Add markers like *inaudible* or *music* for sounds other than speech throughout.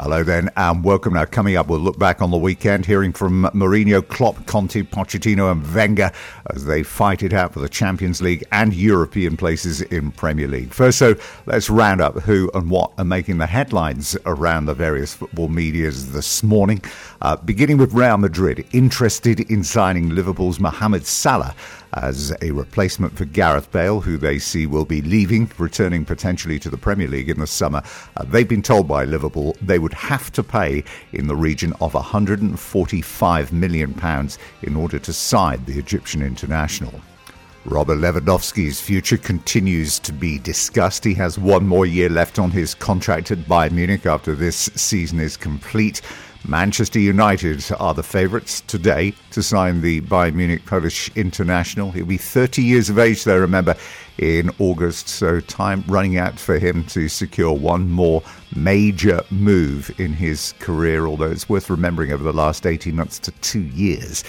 Hello then, and welcome. Now, coming up, we'll look back on the weekend, hearing from Mourinho, Klopp, Conte, Pochettino, and Wenger as they fight it out for the Champions League and European places in Premier League. First, so let's round up who and what are making the headlines around the various football medias this morning. Uh, beginning with Real Madrid, interested in signing Liverpool's Mohamed Salah as a replacement for Gareth Bale, who they see will be leaving, returning potentially to the Premier League in the summer. Uh, they've been told by Liverpool they would have to pay in the region of £145 million in order to side the Egyptian international. Robert Lewandowski's future continues to be discussed. He has one more year left on his contract at Bayern Munich after this season is complete. Manchester United are the favourites today to sign the Bayern Munich Polish international. He'll be 30 years of age, though, remember, in August, so time running out for him to secure one more major move in his career, although it's worth remembering over the last 18 months to two years.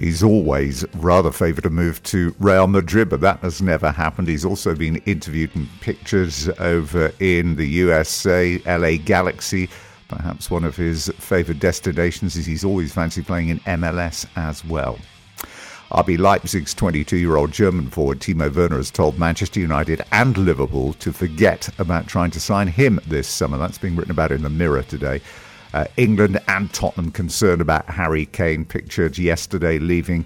He's always rather favoured a move to Real Madrid, but that has never happened. He's also been interviewed in pictures over in the USA, LA Galaxy, Perhaps one of his favoured destinations is he's always fancied playing in MLS as well. RB Leipzig's 22 year old German forward Timo Werner has told Manchester United and Liverpool to forget about trying to sign him this summer. That's being written about in the Mirror today. Uh, England and Tottenham concerned about Harry Kane, pictured yesterday leaving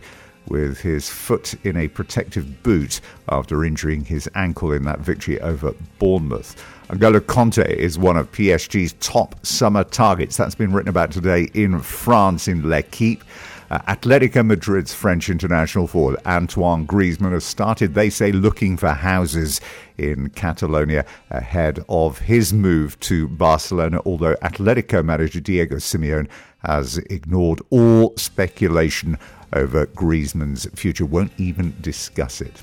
with his foot in a protective boot after injuring his ankle in that victory over Bournemouth. N'Golo Kanté is one of PSG's top summer targets. That's been written about today in France in L'Equipe. Uh, Atletico Madrid's French international forward Antoine Griezmann has started, they say, looking for houses in Catalonia ahead of his move to Barcelona, although Atletico manager Diego Simeone has ignored all speculation over Griezmann's future, won't even discuss it.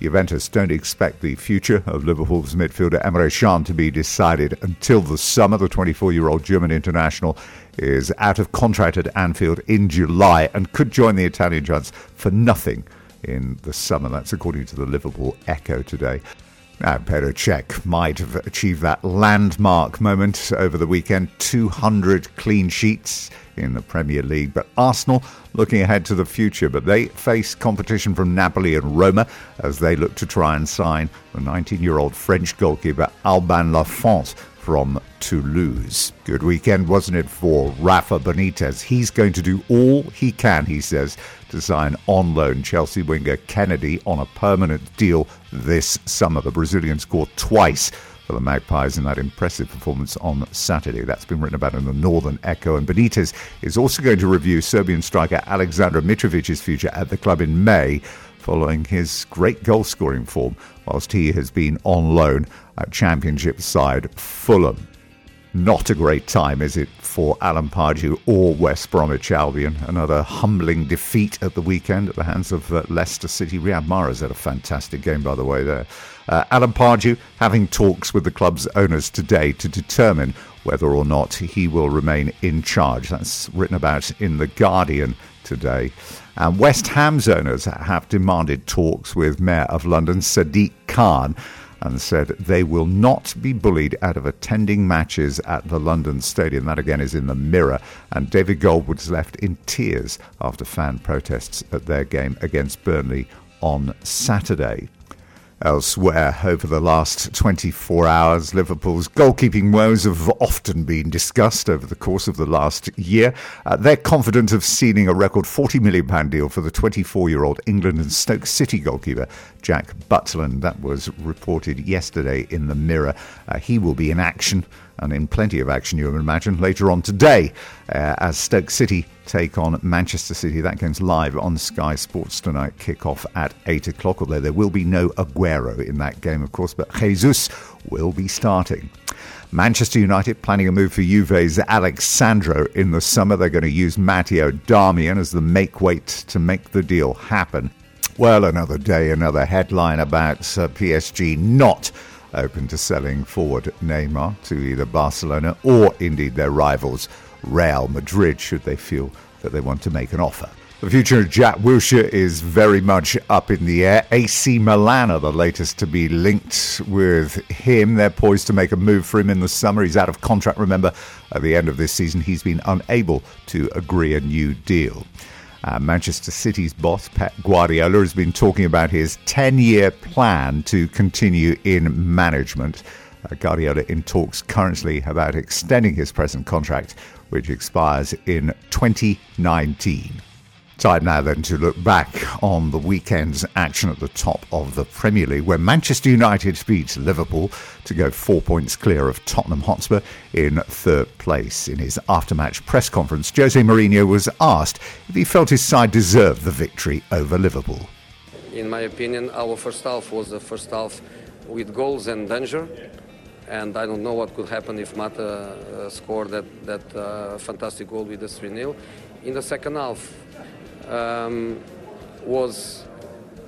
Juventus don't expect the future of Liverpool's midfielder Emre Can to be decided until the summer. The 24 year old German international is out of contract at Anfield in July and could join the Italian giants for nothing in the summer. That's according to the Liverpool Echo today. Uh, Cech might have achieved that landmark moment over the weekend 200 clean sheets in the Premier League. But Arsenal looking ahead to the future, but they face competition from Napoli and Roma as they look to try and sign the 19 year old French goalkeeper Alban Lafont from Toulouse. Good weekend, wasn't it, for Rafa Benitez? He's going to do all he can, he says, to sign on loan Chelsea winger Kenedy on a permanent deal this summer. The Brazilian scored twice for the Magpies in that impressive performance on Saturday. That's been written about in the Northern Echo. And Benitez is also going to review Serbian striker Aleksandar Mitrovic's future at the club in May following his great goal scoring form whilst he has been on loan at Championship side Fulham. Not a great time, is it, for Alan Pardew or West Bromwich Albion? Another humbling defeat at the weekend at the hands of uh, Leicester City. Riyad Mahrez had a fantastic game, by the way, there. Uh, Alan Pardew having talks with the club's owners today to determine whether or not he will remain in charge. That's written about in The Guardian today. And West Ham's owners have demanded talks with Mayor of London Sadiq Khan and said they will not be bullied out of attending matches at the London Stadium. That again is in the mirror. And David Gold was left in tears after fan protests at their game against Burnley on Saturday. Elsewhere, over the last 24 hours, Liverpool's goalkeeping woes have often been discussed over the course of the last year. Uh, they're confident of sealing a record £40 million deal for the 24 year old England and Stoke City goalkeeper, Jack Butland. That was reported yesterday in the Mirror. Uh, he will be in action and in plenty of action, you imagine, later on today uh, as Stoke City take on Manchester City. That game's live on Sky Sports tonight, kick-off at 8 o'clock, although there will be no Aguero in that game, of course, but Jesus will be starting. Manchester United planning a move for Juve's Alex Sandro in the summer. They're going to use Matteo Darmian as the make weight to make the deal happen. Well, another day, another headline about uh, PSG not open to selling forward Neymar to either Barcelona or indeed their rivals Real Madrid should they feel that they want to make an offer. The future of Jack Wilshere is very much up in the air. AC Milan are the latest to be linked with him. They're poised to make a move for him in the summer. He's out of contract, remember, at the end of this season. He's been unable to agree a new deal. Uh, Manchester City's boss, Pep Guardiola, has been talking about his 10 year plan to continue in management. Uh, Guardiola in talks currently about extending his present contract, which expires in 2019. Time now then to look back on the weekend's action at the top of the Premier League, where Manchester United beat Liverpool to go four points clear of Tottenham Hotspur in third place. In his after-match press conference, Jose Mourinho was asked if he felt his side deserved the victory over Liverpool. In my opinion, our first half was the first half with goals and danger and I don't know what could happen if Mata uh, scored that, that uh, fantastic goal with the 3 0. In the second half, um, was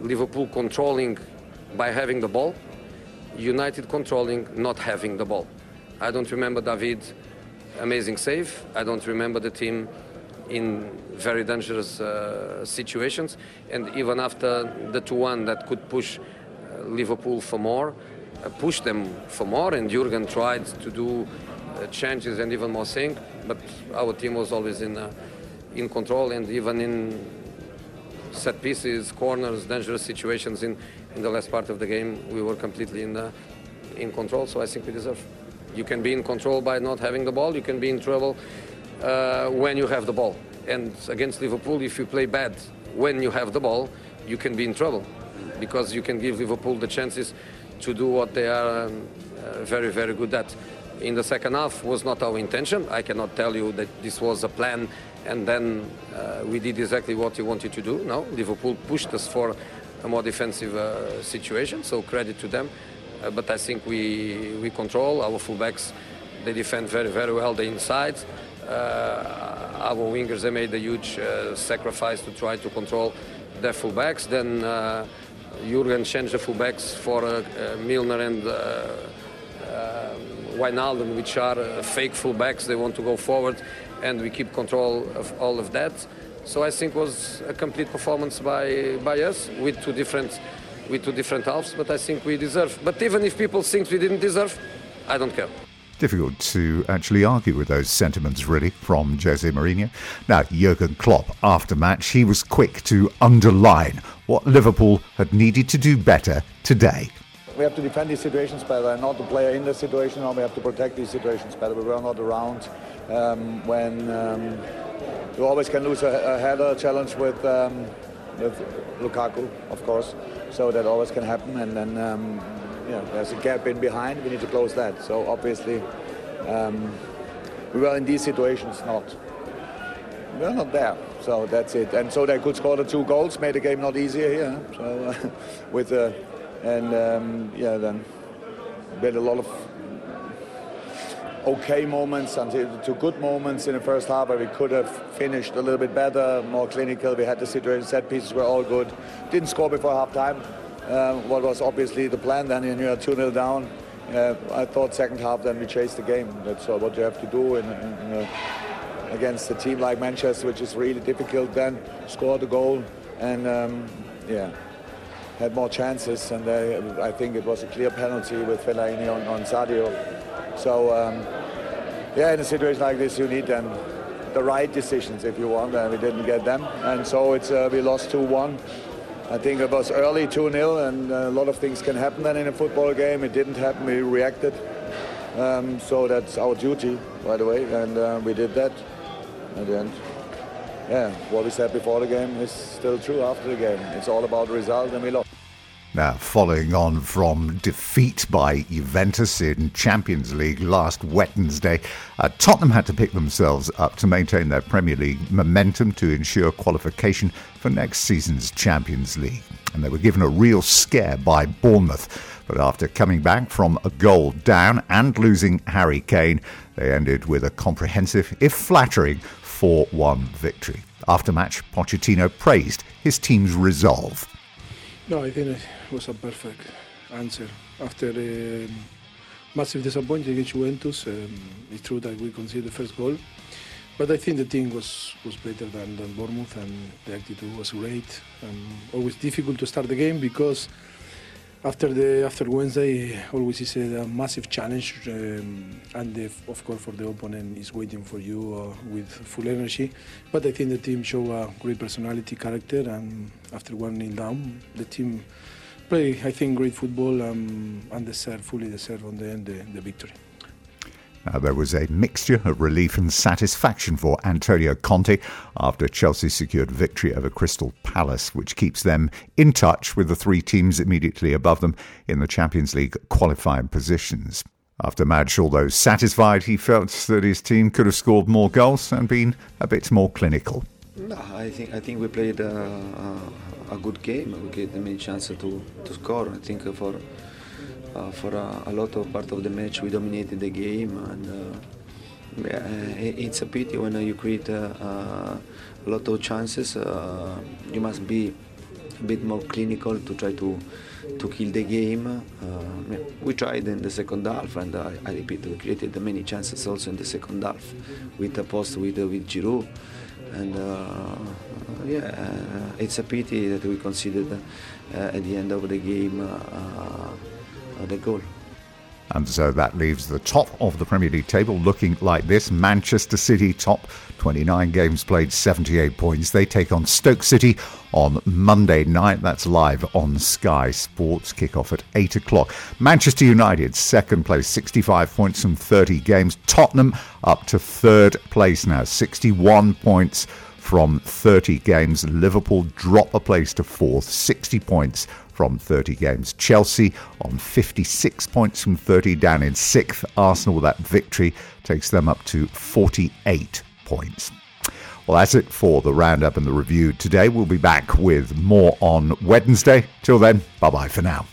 Liverpool controlling by having the ball, United controlling not having the ball. I don't remember David amazing save. I don't remember the team in very dangerous uh, situations. And even after the 2-1 that could push uh, Liverpool for more, uh, push them for more. And Jurgen tried to do uh, changes and even more things. But our team was always in in control and even in set pieces, corners, dangerous situations in, in the last part of the game, we were completely in, in control. So I think we deserve. You can be in control by not having the ball. You can be in trouble uh, when you have the ball. And against Liverpool, if you play bad when you have the ball, you can be in trouble because you can give Liverpool the chances to do what they are um, uh, very, very good at. In the second half was not our intention. I cannot tell you that this was a plan and then uh, we did exactly what we wanted to do. No, Liverpool pushed us for a more defensive uh, situation, so credit to them. Uh, but I think we we control our fullbacks. They defend very very well the inside. Uh, our wingers they made a huge uh, sacrifice to try to control their fullbacks. Then uh, Jurgen changed the fullbacks for Milner and. Wijnaldum, which are uh, fake fullbacks, they want to go forward and we keep control of all of that. So I think was a complete performance by by us with two different with two different halves. But I think we deserve. But even if people think we didn't deserve, I don't care. Difficult to actually argue with those sentiments, really, from Jose Mourinho. Now, Jurgen Klopp, after match, he was quick to underline what Liverpool had needed to do better today we have to defend these situations better, not to play in the situation, or we have to protect these situations better. We were not around um, when um, you always can lose a, a header challenge with um, with Lukaku, of course. So that always can happen, and then um, yeah, there's a gap in behind. We need to close that. So obviously, um, we were in these situations not. We're not there, so that's it. And so they could score the two goals, made the game not easier here. So uh, *laughs* with uh, and um, yeah, then we had a lot of okay moments until to good moments in the first half where we could have finished a little bit better, more clinical. We had the situation, set pieces were all good. Didn't score before half time, um, what was obviously the plan then, and you're 2 0 down. Uh, I thought second half then we chased the game. That's uh, what you have to do in, in, uh, against a team like Manchester, which is really difficult. Then score the goal, and um, yeah, had more chances, and they, I think it was a clear penalty with Fellaini on, on Sadio. So, um, yeah, in a situation like this, you need then the right decisions if you want, and we didn't get them. And so it's uh, we lost 2-1. I think it was early 2-0, and a lot of things can happen then in a football game. It didn't happen. We reacted. Um, so that's our duty, by the way, and uh, we did that at the end yeah, what we said before the game is still true after the game. It's all about result, and we lost. Now, following on from defeat by Juventus in Champions League last Wednesday, uh, Tottenham had to pick themselves up to maintain their Premier League momentum to ensure qualification for next season's Champions League. And they were given a real scare by Bournemouth. But after coming back from a goal down and losing Harry Kane, they ended with a comprehensive, if flattering, 4 1 victory. After match, Pochettino praised his team's resolve. No, I think it was a perfect answer. After a massive disappointment against Juventus, um, it's true that we conceded the first goal. but I think the team was, was better than, than Bournemouth and the attitude was great. Um, always difficult to start the game because after the after Wednesday always is a, massive challenge um, and the, of course for the opponent is waiting for you uh, with full energy. But I think the team show a great personality, character, and after one nil down, the team play I think great football um, and deserve fully deserve on the end the, the victory. Uh, there was a mixture of relief and satisfaction for Antonio Conte after Chelsea secured victory over Crystal Palace, which keeps them in touch with the three teams immediately above them in the Champions League qualifying positions. After match, although satisfied, he felt that his team could have scored more goals and been a bit more clinical. No, I think I think we played a good game. We get many chances to, to score. I think for for a, lot of part of the match we dominated the game and uh, it's a pity when you create uh, a lot of chances you must be a bit more clinical to try to to kill the game. Uh, we tried in the second half, and uh, I repeat, we created many chances also in the second half with the post with uh, with Giroud, and yeah, it's a pity that we considered at the end of the game goal. And so that leaves the top of the Premier League table looking like this. Manchester City top, 29 games played, 78 points. They take on Stoke City on Monday night. That's live on Sky Sports. Kickoff at 8 o'clock. Manchester United, second place, 65 points from 30 games. Tottenham up to third place now, 61 points from 30 games. Liverpool drop a place to fourth, 60 points from 30 games. Chelsea on 56 points from 30, down in sixth. Arsenal, with that victory, takes them up to 48 points. Well, that's it for the roundup and the review today. We'll be back with more on Wednesday. Till then, bye bye for now.